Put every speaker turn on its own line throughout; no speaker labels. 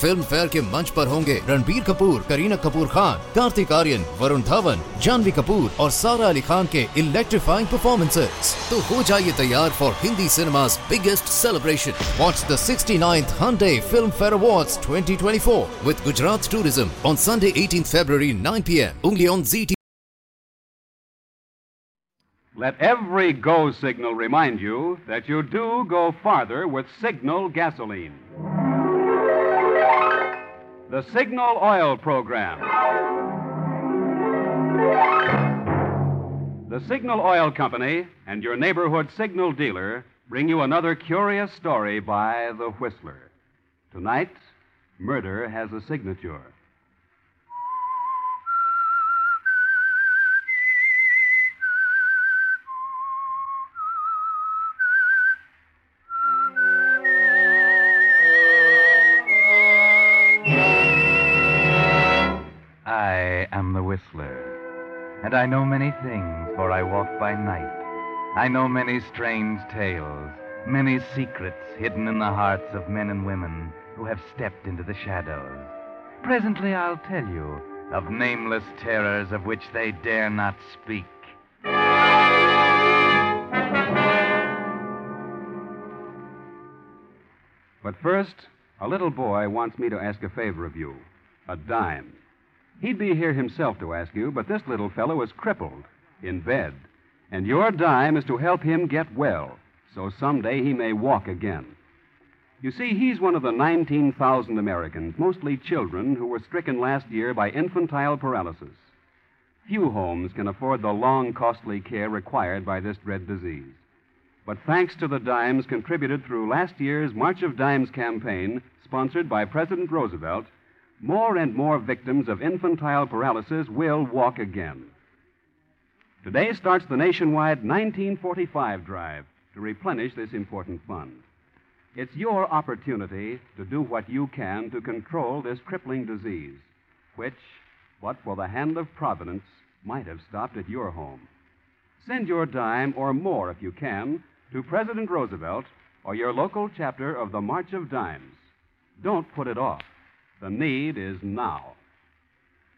Film fair के मंच पर होंगे रणबीर कपूर, करीना कपूर खान, कार्तिक आर्यन, वरुण धवन, जानवी कपूर और सारा अली खान के इलेक्ट्रीफाइंग परफॉर्मेंसेज तो हो जाइए तैयार for Hindi cinema biggest celebration watch the sixty ninth Filmfare award twenty twenty four with Gujarat tourism on Sunday eighteen February nine P M only on G T
Let every go signal remind you that you do go farther with signal gasoline. The Signal Oil Program. The Signal Oil Company and your neighborhood signal dealer bring you another curious story by The Whistler. Tonight, murder has a signature.
Whistler, and I know many things, for I walk by night. I know many strange tales, many secrets hidden in the hearts of men and women who have stepped into the shadows. Presently I'll tell you of nameless terrors of which they dare not speak.
But first, a little boy wants me to ask a favor of you a dime. He'd be here himself to ask you, but this little fellow is crippled, in bed. And your dime is to help him get well, so someday he may walk again. You see, he's one of the 19,000 Americans, mostly children, who were stricken last year by infantile paralysis. Few homes can afford the long, costly care required by this dread disease. But thanks to the dimes contributed through last year's March of Dimes campaign, sponsored by President Roosevelt, more and more victims of infantile paralysis will walk again. Today starts the nationwide 1945 drive to replenish this important fund. It's your opportunity to do what you can to control this crippling disease, which, but for the hand of Providence, might have stopped at your home. Send your dime or more, if you can, to President Roosevelt or your local chapter of the March of Dimes. Don't put it off. The need is now.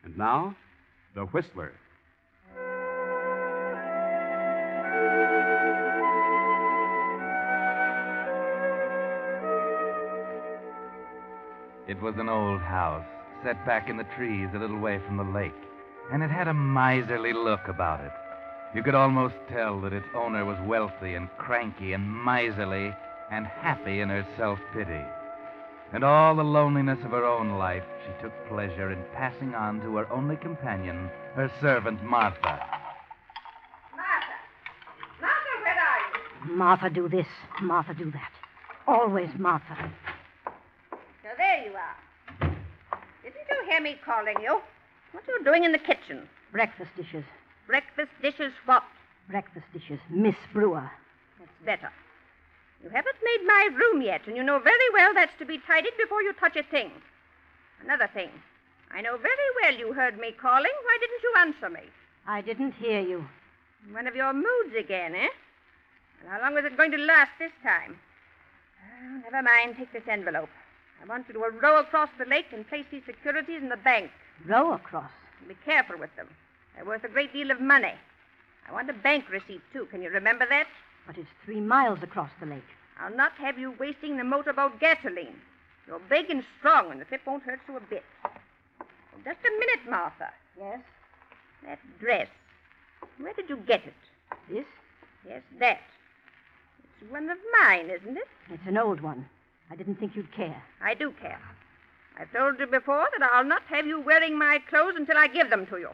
And now, the Whistler.
It was an old house, set back in the trees a little way from the lake, and it had a miserly look about it. You could almost tell that its owner was wealthy and cranky and miserly and happy in her self pity. And all the loneliness of her own life she took pleasure in passing on to her only companion, her servant Martha.
Martha! Martha, where are you?
Martha, do this. Martha, do that. Always Martha.
So there you are. Didn't you hear me calling you? What are you doing in the kitchen?
Breakfast dishes.
Breakfast dishes what?
Breakfast dishes. Miss Brewer.
That's better. You haven't made my room yet, and you know very well that's to be tidied before you touch a thing. Another thing. I know very well you heard me calling. Why didn't you answer me?
I didn't hear you.
One of your moods again, eh? And how long is it going to last this time? Oh, never mind. Take this envelope. I want you to row across the lake and place these securities in the bank.
Row across.
Be careful with them. They're worth a great deal of money. I want a bank receipt, too. Can you remember that?
But it's three miles across the lake.
I'll not have you wasting the motorboat gasoline. You're big and strong, and the trip won't hurt you a bit. Just a minute, Martha.
Yes?
That dress. Where did you get it?
This?
Yes, that. It's one of mine, isn't it?
It's an old one. I didn't think you'd care.
I do care. I've told you before that I'll not have you wearing my clothes until I give them to you.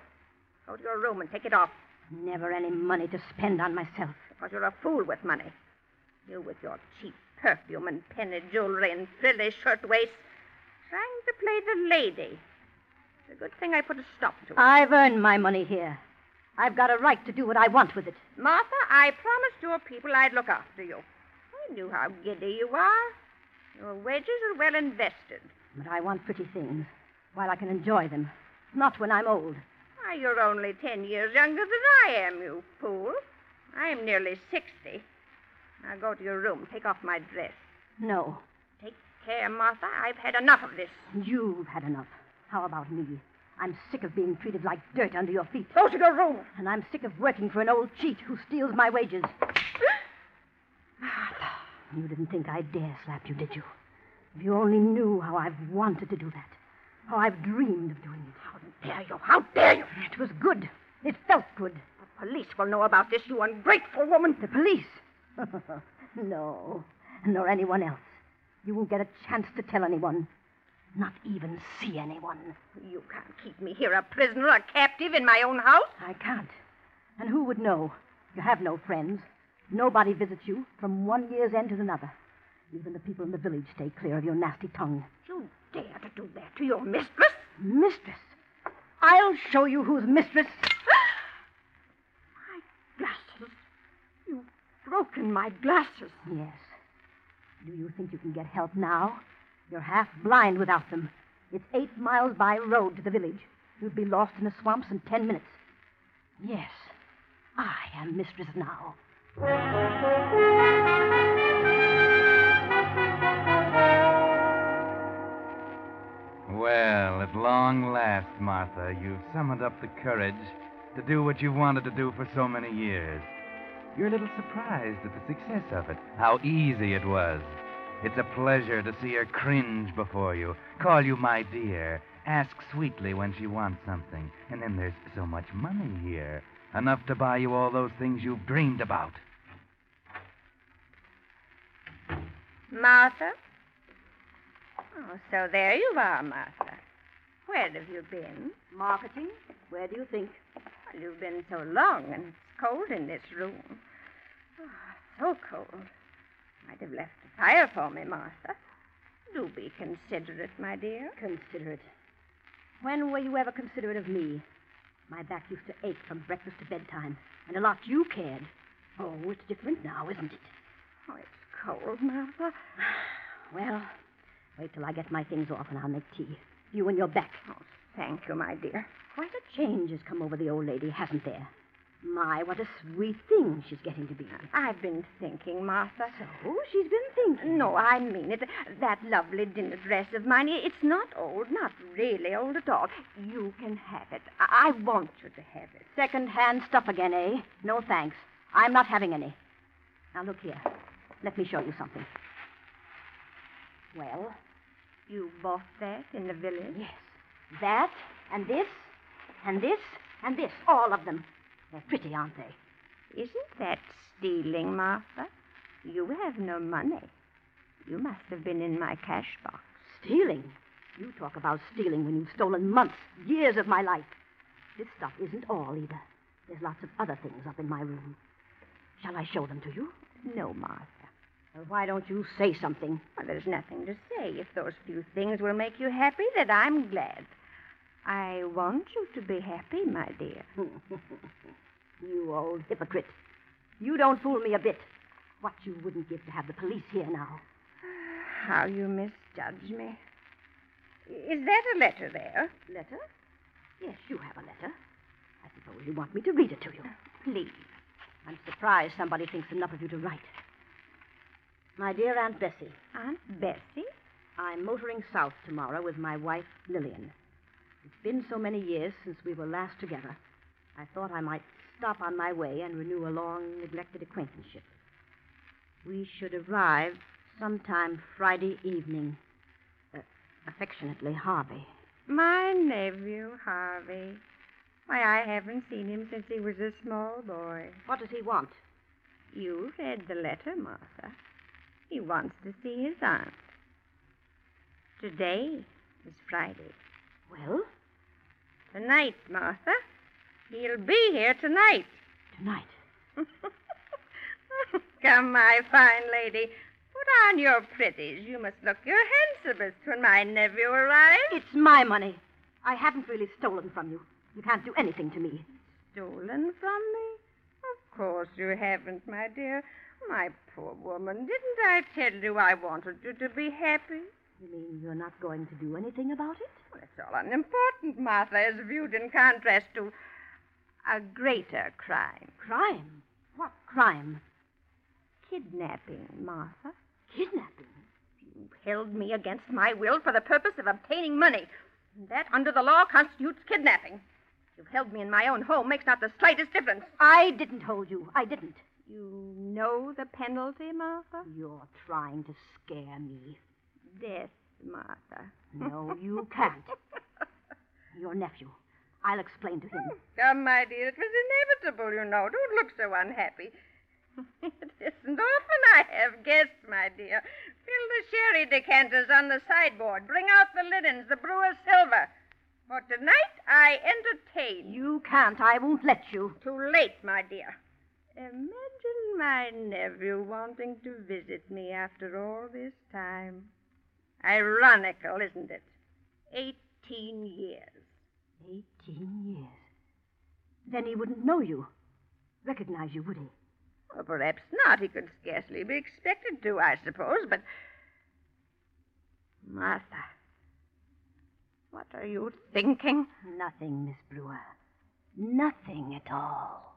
Go to your room and take it off,
Never any money to spend on myself.
Because you're a fool with money. You with your cheap perfume and penny jewelry and frilly shirtwaists, trying to play the lady. It's a good thing I put a stop to it.
I've earned my money here. I've got a right to do what I want with it.
Martha, I promised your people I'd look after you. I knew how giddy you are. Your wages are well invested.
But I want pretty things while I can enjoy them. Not when I'm old.
Why, you're only ten years younger than I am, you fool. I'm nearly sixty. Now go to your room. Take off my dress.
No,
Take care, Martha. I've had enough of this.
you've had enough. How about me? I'm sick of being treated like dirt under your feet.
Go to your room.
And I'm sick of working for an old cheat who steals my wages. Martha, you didn't think I'd dare slap you, did you? If you only knew how I've wanted to do that, how I've dreamed of doing it.
How dare you? How dare you?
It was good. It felt good.
The police will know about this, you ungrateful woman.
The police? no, nor anyone else. You won't get a chance to tell anyone. Not even see anyone.
You can't keep me here a prisoner, a captive in my own house.
I can't. And who would know? You have no friends. Nobody visits you from one year's end to another. Even the people in the village stay clear of your nasty tongue.
You dare to do that to your mistress?
Mistress? I'll show you who's mistress.
My glasses. You've broken my glasses.
Yes. Do you think you can get help now? You're half blind without them. It's eight miles by road to the village. You'd be lost in the swamps in ten minutes. Yes, I am mistress now.
Well, at long last, Martha, you've summoned up the courage to do what you've wanted to do for so many years. You're a little surprised at the success of it, how easy it was. It's a pleasure to see her cringe before you, call you my dear, ask sweetly when she wants something, and then there's so much money here, enough to buy you all those things you've dreamed about.
Martha? Oh, so there you are, Martha. Where have you been?
Marketing? Where do you think?
Well, you've been so long, and it's cold in this room. Oh, so cold. Might have left the fire for me, Martha. Do be considerate, my dear.
Considerate. When were you ever considerate of me? My back used to ache from breakfast to bedtime, and a lot you cared. Oh, it's different now, isn't it?
Oh, it's cold, Martha.
Well, wait till I get my things off and I'll make tea. You and your back.
Oh, thank you, my dear.
Quite a change has come over the old lady, hasn't there? My, what a sweet thing she's getting to be.
I've been thinking, Martha.
Oh, she's been thinking.
No, I mean it. That lovely dinner dress of mine, it's not old, not really old at all. You can have it. I, I want you to have it.
Second-hand stuff again, eh? No thanks. I'm not having any. Now, look here. Let me show you something. Well,
You bought that in the village?
yes. That, and this, and this, and this. All of them. They're pretty, aren't they?
Isn't that stealing, Martha? You have no money. You must have been in my cash box.
Stealing? You talk about stealing when you've stolen months, years of my life. This stuff isn't all either. There's lots of other things up in my room. Shall I show them to you?
No, Martha.
Well, why don't you say something?
Well, there's nothing to say. If those few things will make you happy, then I'm glad. I want you to be happy, my dear.
you old hypocrite. You don't fool me a bit. What you wouldn't give to have the police here now.
How you misjudge me. Is that a letter there?
Letter? Yes, you have a letter. I suppose you want me to read it to you.
Please.
I'm surprised somebody thinks enough of you to write. My dear Aunt Bessie,
Aunt Bessie?
I'm motoring south tomorrow with my wife, Lillian. It's been so many years since we were last together. I thought I might stop on my way and renew a long neglected acquaintanceship. We should arrive sometime Friday evening. Uh, affectionately, Harvey.
My nephew, Harvey. Why, I haven't seen him since he was a small boy.
What does he want?
You read the letter, Martha. He wants to see his aunt. Today is Friday.
Well,
Tonight, Martha. He'll be here tonight.
tonight.
Come, my fine lady. Put on your pretties. You must look your handsomest when my nephew arrives.
It's my money. I haven't really stolen from you. You can't do anything to me.
Stolen from me? Of course you haven't, my dear. My poor woman, didn't I tell you I wanted you to be happy?
You mean you're not going to do anything about it?
Well, it's all unimportant, Martha, as viewed in contrast to a greater crime.
Crime? What crime?
Kidnapping, Martha.
Kidnapping?
You held me against my will for the purpose of obtaining money. And that, under the law, constitutes kidnapping. You've held me in my own home makes not the slightest difference.
I didn't hold you. I didn't.
You know the penalty, Martha?
You're trying to scare me.
Death, Martha.
No, you can't. Your nephew. I'll explain to him.
Come, my dear, it was inevitable, you know. Don't look so unhappy. it isn't often I have guests, my dear. Fill the sherry decanters on the sideboard. Bring out the linens, the brewer's silver. For tonight I entertain.
You can't. I won't let you.
Too late, my dear. Imagine my nephew wanting to visit me after all this time. Ironical, isn't it? Eighteen years.
Eighteen years. Then he wouldn't know you, recognize you, would he?
Well, perhaps not. He could scarcely be expected to, I suppose, but. Martha. What are you thinking?
Nothing, Miss Brewer. Nothing at all.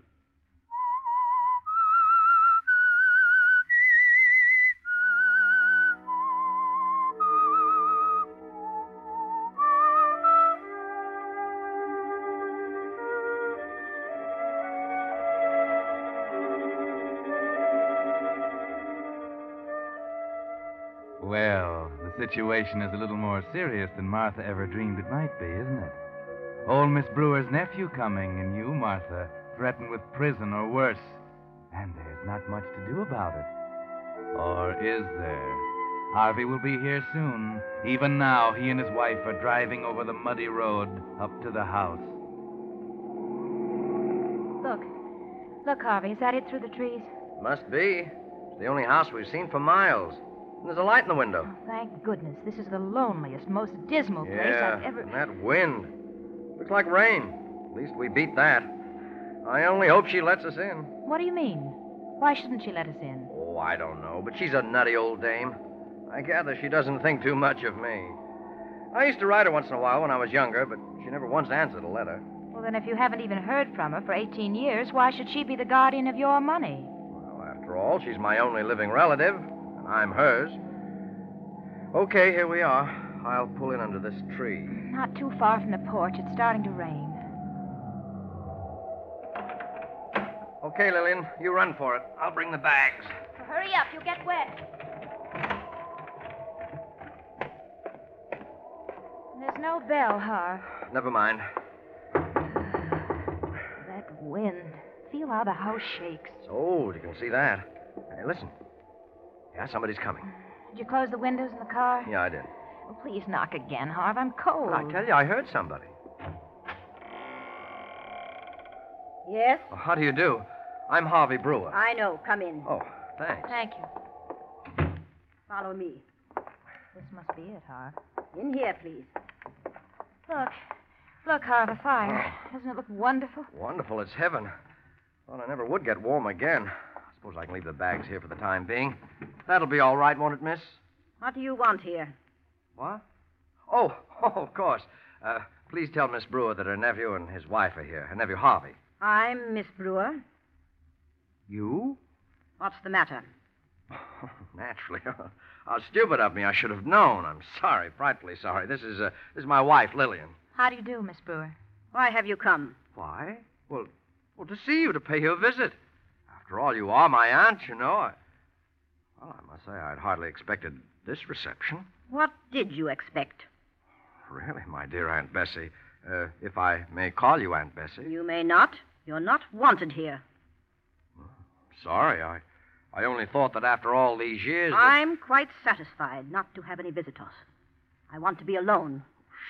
Situation is a little more serious than Martha ever dreamed it might be, isn't it? Old Miss Brewer's nephew coming, and you, Martha, threatened with prison or worse. And there's not much to do about it. Or is there? Harvey will be here soon. Even now, he and his wife are driving over the muddy road up to the house.
Look. Look, Harvey. Is that it through the trees?
Must be. It's the only house we've seen for miles. And there's a light in the window.
Oh, thank goodness. This is the loneliest, most dismal place
yeah,
I've ever.
and that wind. Looks like rain. At least we beat that. I only hope she lets us in.
What do you mean? Why shouldn't she let us in?
Oh, I don't know, but she's a nutty old dame. I gather she doesn't think too much of me. I used to write her once in a while when I was younger, but she never once answered a letter.
Well, then, if you haven't even heard from her for 18 years, why should she be the guardian of your money?
Well, after all, she's my only living relative, I'm hers. Okay, here we are. I'll pull in under this tree.
Not too far from the porch. It's starting to rain.
Okay, Lillian, you run for it. I'll bring the bags.
hurry up. You'll get wet. There's no bell, Harv.
Never mind.
That wind. Feel how the house shakes.
It's old, you can see that. Hey, listen. Yeah, somebody's coming.
Did you close the windows in the car?
Yeah, I did.
Well, please knock again, Harv. I'm cold.
I tell you, I heard somebody.
Yes?
Well, how do you do? I'm Harvey Brewer.
I know. Come in.
Oh, thanks.
Thank you.
Follow me.
This must be it, Harv.
In here, please.
Look. Look, Harv, a fire. Doesn't it look wonderful?
Wonderful. It's heaven. Thought I never would get warm again. I suppose I can leave the bags here for the time being. That'll be all right, won't it, miss?
What do you want here?
What? Oh, oh, of course. Uh, please tell Miss Brewer that her nephew and his wife are here. Her nephew Harvey.
I'm Miss Brewer.
You?
What's the matter?
Naturally. How stupid of me. I should have known. I'm sorry, frightfully sorry. This is, uh, this is my wife, Lillian.
How do you do, Miss Brewer?
Why have you come?
Why? Well, well, to see you, to pay you a visit. After all, you are my aunt, you know. I... Well, I must say, I'd hardly expected this reception.
What did you expect?
Really, my dear Aunt Bessie. Uh, if I may call you Aunt Bessie.
You may not. You're not wanted here.
Sorry, I, I only thought that after all these years. that-
I'm quite satisfied not to have any visitors. I want to be alone.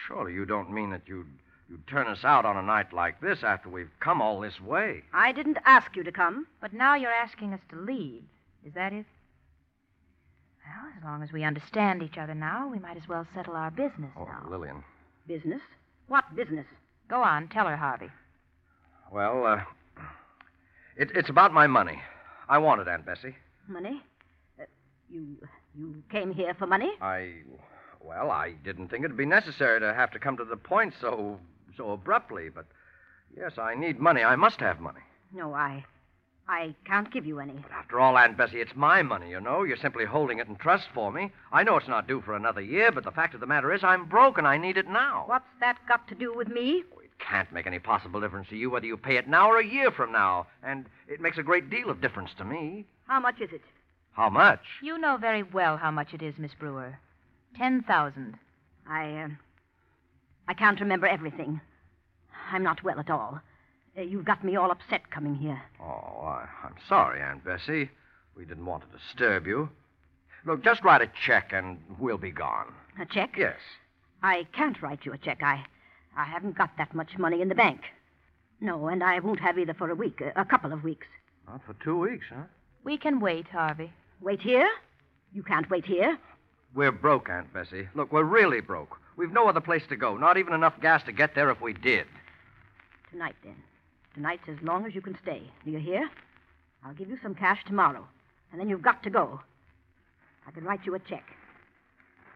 Surely you don't mean that you'd, You'd turn us out on a night like this after we've come all this way.
I didn't ask you to come.
But now you're asking us to leave. Is that it? Well, as long as we understand each other now, we might as well settle our business
Oh,
now.
Lillian.
Business? What business?
Go on, tell her, Harvey.
Well, uh, it, it's about my money. I want it, Aunt Bessie.
Money? Uh, you you came here for money?
I, well, I didn't think it'd be necessary to have to come to the point so so abruptly, but yes, I need money. I must have money.
No, I I can't give you any.
But after all, Aunt Bessie, it's my money, you know. You're simply holding it in trust for me. I know it's not due for another year, but the fact of the matter is I'm broke and I need it now.
What's that got to do with me?
It can't make any possible difference to you whether you pay it now or a year from now, and it makes a great deal of difference to me.
How much is it?
How much?
You know very well how much it is, Miss Brewer. Ten thousand.
I uh, I can't remember everything. I'm not well at all. Uh, you've got me all upset coming here.
Oh, I, I'm sorry, Aunt Bessie. We didn't want to disturb you. Look, just write a check and we'll be gone.
A check?
Yes.
I can't write you a check. I I haven't got that much money in the bank. No, and I won't have either for a week, a, a couple of weeks.
Not for two weeks, huh?
We can wait, Harvey.
Wait here? You can't wait here.
We're broke, Aunt Bessie. Look, we're really broke. We've no other place to go, not even enough gas to get there if we did.
Tonight, then. Tonight's as long as you can stay. Do you hear? I'll give you some cash tomorrow, and then you've got to go. I can write you a check.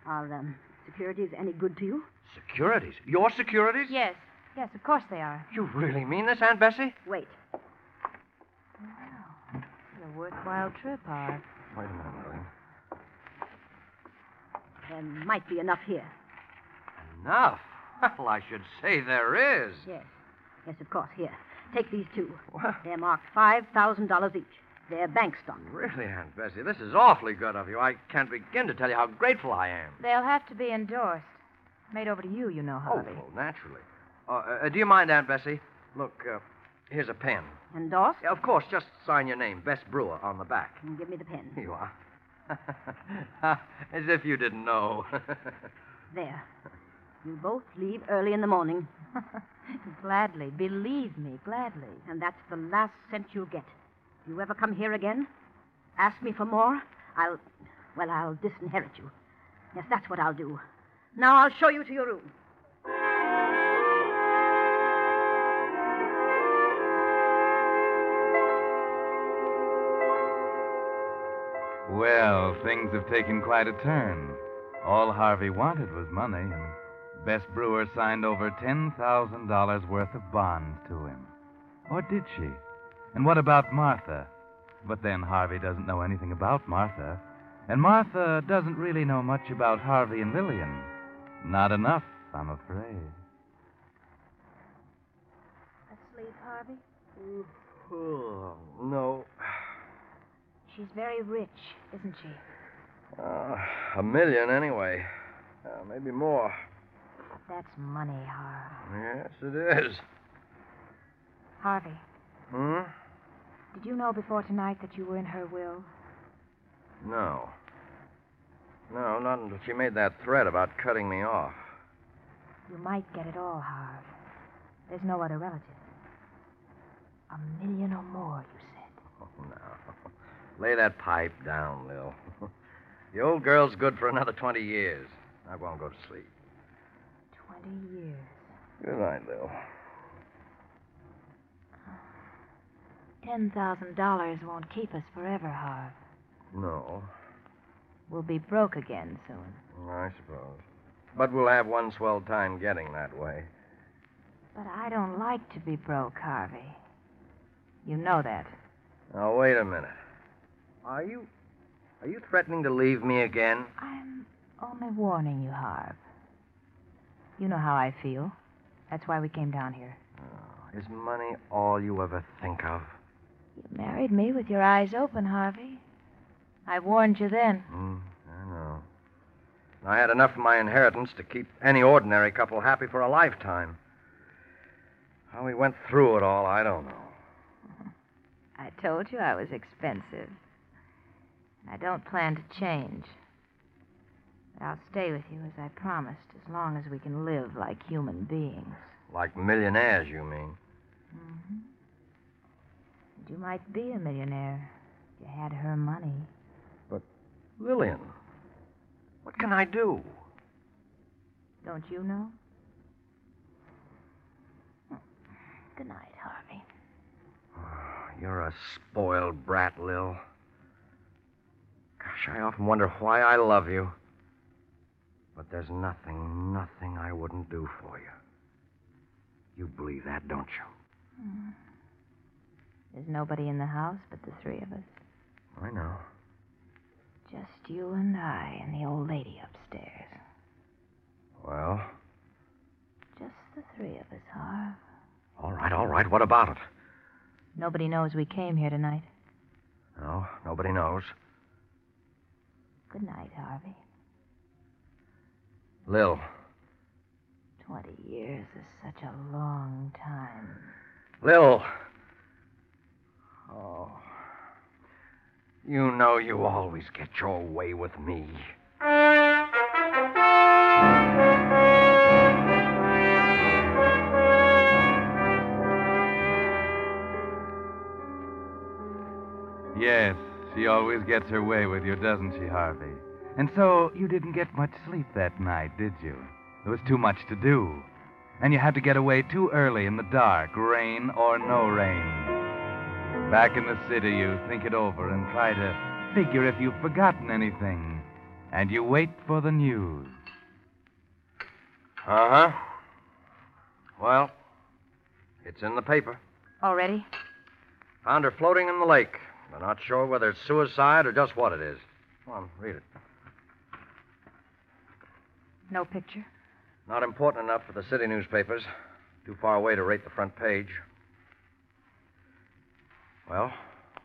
Are um, securities any good to you?
Securities? Your securities?
Yes, yes, of course they are.
You really mean this, Aunt Bessie?
Wait.
It's a worthwhile trip, Harv.
Wait a minute, Lillian.
There might be enough here.
Enough? Well, I should say there is.
Yes. Yes, of course. Here. Take these two.
What?
They're marked $5,000 each. They're bank stock.
Really, Aunt Bessie, this is awfully good of you. I can't begin to tell you how grateful I am.
They'll have to be endorsed. Made over to you, you know,
Oh, well, naturally. Uh, uh, do you mind, Aunt Bessie? Look, uh, here's a pen.
Endorsed?
Yeah, of course, just sign your name, Bess Brewer, on the back.
And give me the pen.
Here you are. As if you didn't know.
There. You both leave early in the morning,
gladly. Believe me, gladly.
and that's the last cent you'll get. If You ever come here again? Ask me for more? I'll. Well, I'll disinherit you. Yes, that's what I'll do. Now I'll show you to your room.
Well, things have taken quite a turn. All Harvey wanted was money, and Bess Brewer signed over $10,000 worth of bonds to him. Or did she? And what about Martha? But then Harvey doesn't know anything about Martha. And Martha doesn't really know much about Harvey and Lillian. Not enough, I'm afraid.
Asleep, Harvey?
oh, no.
She's very rich, isn't she?
Uh, a million, anyway. Uh, maybe more.
That's money, Harv.
Yes, it is.
Harvey,
Hmm?
did you know before tonight that you were in her will?
No. No, not until she made that threat about cutting me off.
You might get it all, Harv. There's no other relative. A million or more, you said.
Oh, no. Lay that pipe down, Lil. the old girl's good for another 20 years. I won't go to sleep.
Years.
Good night, Lil.
Ten thousand dollars won't keep us forever, Harv.
No,
We'll be broke again soon.
I suppose. But we'll have one swell time getting that way.
But I don't like to be broke, Harvey. You know that.
Now, wait a minute. Are you. Are you threatening to leave me again?
I'm only warning you, Harv. You know how I feel. That's why we came down here.
Oh, is money all you ever think of?
You married me with your eyes open, Harvey. I warned you then.
Hmm, I know. I had enough of my inheritance to keep any ordinary couple happy for a lifetime. How we went through it all, I don't know.
I told you I was expensive. I don't plan to change. I'll stay with you as I promised, as long as we can live like human beings.
Like millionaires, you mean?
Mm-hmm. And you might be a millionaire if you had her money.
But, Lillian, what can I do?
Don't you know? Good night, Harvey.
You're a spoiled brat, Lil. Gosh, I often wonder why I love you. But there's nothing, nothing I wouldn't do for you. You believe that, don't you? Mm.
There's nobody in the house but the three of us.
I know.
Just you and I and the old lady upstairs.
Well,
Just the three of us, Harv.
all right, all right. What about it?
Nobody knows we came here tonight.
No, nobody knows.
Good night, Harvey.
Lil,
Twenty years is such a long time.
Lil. Oh. You know you always get your way with me.
Yes, she always gets her way with you, doesn't she, Harvey? And so you didn't get much sleep that night, did you? There was too much to do. And you had to get away too early in the dark, rain or no rain. Back in the city, you think it over and try to figure if you've forgotten anything. And you wait for the news.
Uh huh. Well, it's in the paper.
Already?
Found her floating in the lake. They're not sure whether it's suicide or just what it is. Come on, read it.
No picture?
Not important enough for the city newspapers. Too far away to rate the front page. Well,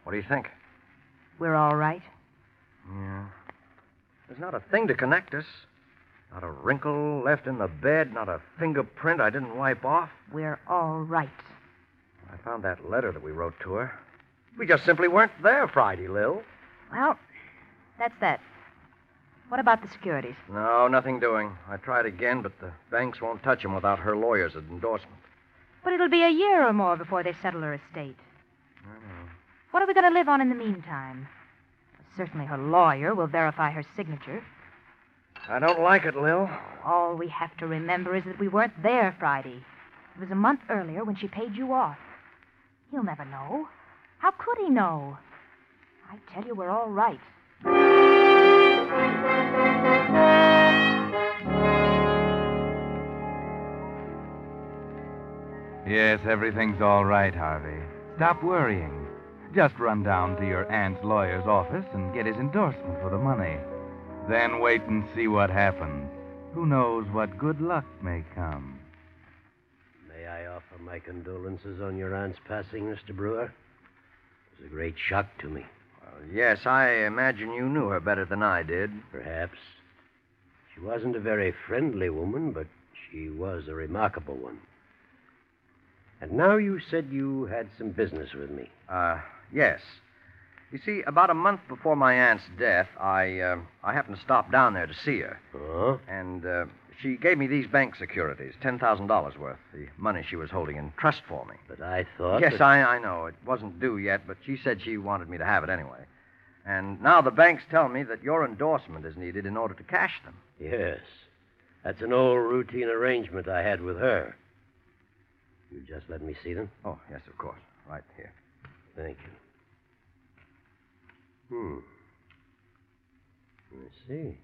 what do you think?
We're all right.
Yeah. There's not a thing to connect us. Not a wrinkle left in the bed, not a fingerprint I didn't wipe off.
We're all right.
I found that letter that we wrote to her. We just simply weren't there Friday, Lil.
Well, that's that. What about the securities?
No, nothing doing. I tried again, but the banks won't touch 'em without her lawyer's endorsement.
But it'll be a year or more before they settle her estate. I know. What are we going to live on in the meantime? Certainly her lawyer will verify her signature.
I don't like it, Lil.
All we have to remember is that we weren't there Friday. It was a month earlier when she paid you off. He'll never know. How could he know? I tell you, we're all right.
Yes, everything's all right, Harvey. Stop worrying. Just run down to your aunt's lawyer's office and get his endorsement for the money. Then wait and see what happens. Who knows what good luck may come?
May I offer my condolences on your aunt's passing, Mr. Brewer? It was a great shock to me.
Yes, I imagine you knew her better than I did.
Perhaps. She wasn't a very friendly woman, but she was a remarkable one. And now you said you had some business with me.
Uh, yes. You see, about a month before my aunt's death, I, uh, I happened to stop down there to see her.
Oh?
And uh, she gave me these bank securities, $10,000 worth, the money she was holding in trust for me.
But I thought.
yes,
that-
I, I know. It wasn't due yet, but she said she wanted me to have it anyway. And now the banks tell me that your endorsement is needed in order to cash them.
Yes. That's an old routine arrangement I had with her. You just let me see them?
Oh, yes, of course. Right here.
Thank you. Hmm. I see.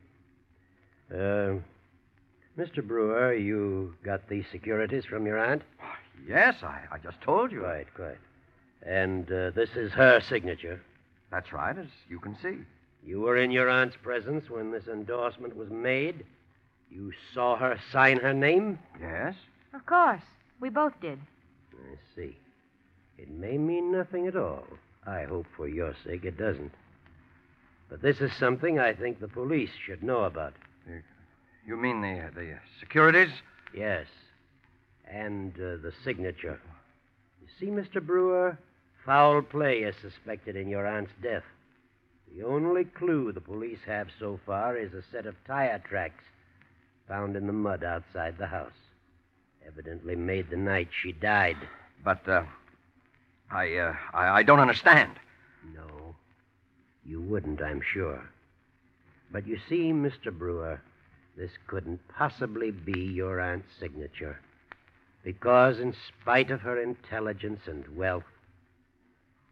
Uh, Mr. Brewer, you got these securities from your aunt?
Yes, I, I just told you.
Quite, quite. And uh, this is her signature.
That's right, as you can see.
You were in your aunt's presence when this endorsement was made. You saw her sign her name?
Yes?
Of course. We both did.
I see. It may mean nothing at all. I hope for your sake it doesn't. But this is something I think the police should know about.
You mean the, the securities?
Yes. And uh, the signature. You see, Mr. Brewer, foul play is suspected in your aunt's death. The only clue the police have so far is a set of tire tracks found in the mud outside the house. Evidently made the night she died.
But, uh, I, uh, I, I don't understand.
No, you wouldn't, I'm sure. But you see, Mr. Brewer, this couldn't possibly be your aunt's signature. Because, in spite of her intelligence and wealth,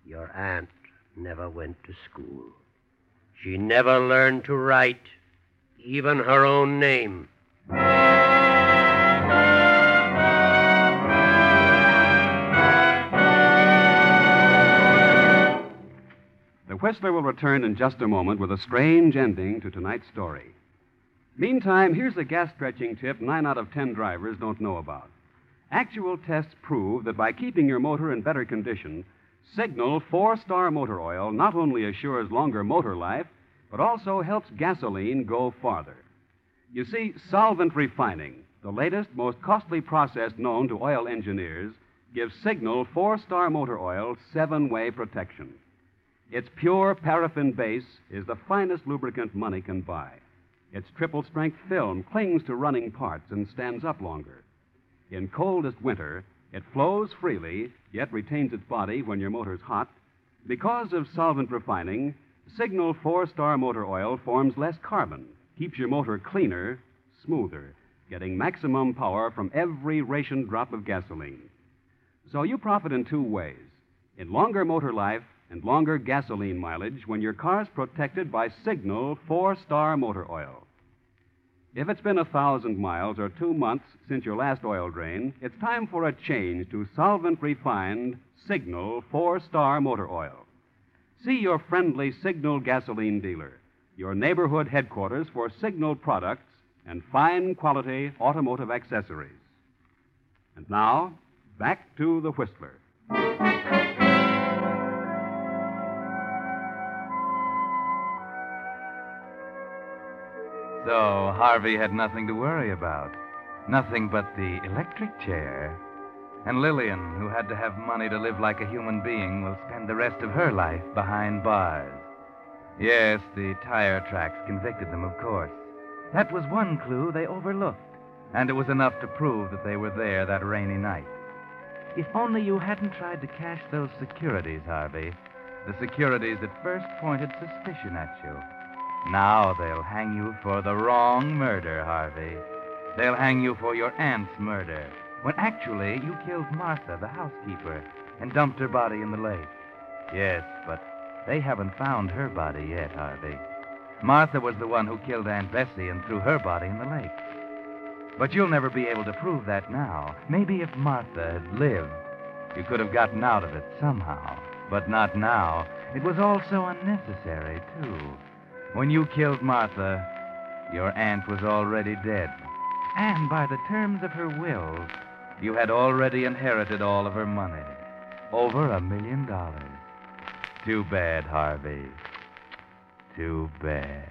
your aunt never went to school. She never learned to write even her own name.
The Whistler will return in just a moment with a strange ending to tonight's story. Meantime, here's a gas stretching tip nine out of ten drivers don't know about. Actual tests prove that by keeping your motor in better condition, Signal four star motor oil not only assures longer motor life, but also helps gasoline go farther. You see, solvent refining, the latest, most costly process known to oil engineers, gives Signal four star motor oil seven way protection. Its pure paraffin base is the finest lubricant money can buy. Its triple strength film clings to running parts and stands up longer. In coldest winter, it flows freely, yet retains its body when your motor's hot. Because of solvent refining, Signal four star motor oil forms less carbon, keeps your motor cleaner, smoother, getting maximum power from every ration drop of gasoline. So you profit in two ways in longer motor life and longer gasoline mileage when your car's protected by Signal four star motor oil. If it's been a thousand miles or two months since your last oil drain, it's time for a change to solvent refined Signal four star motor oil. See your friendly Signal gasoline dealer, your neighborhood headquarters for Signal products and fine quality automotive accessories. And now, back to the Whistler.
So Harvey had nothing to worry about. Nothing but the electric chair. And Lillian, who had to have money to live like a human being, will spend the rest of her life behind bars. Yes, the tire tracks convicted them, of course. That was one clue they overlooked, and it was enough to prove that they were there that rainy night. If only you hadn't tried to cash those securities, Harvey. The securities that first pointed suspicion at you. Now they'll hang you for the wrong murder, Harvey. They'll hang you for your aunt's murder, when actually you killed Martha, the housekeeper, and dumped her body in the lake. Yes, but they haven't found her body yet, Harvey. Martha was the one who killed Aunt Bessie and threw her body in the lake. But you'll never be able to prove that now. Maybe if Martha had lived, you could have gotten out of it somehow. But not now. It was all so unnecessary, too. When you killed Martha, your aunt was already dead. And by the terms of her will, you had already inherited all of her money. Over a million dollars. Too bad, Harvey. Too bad.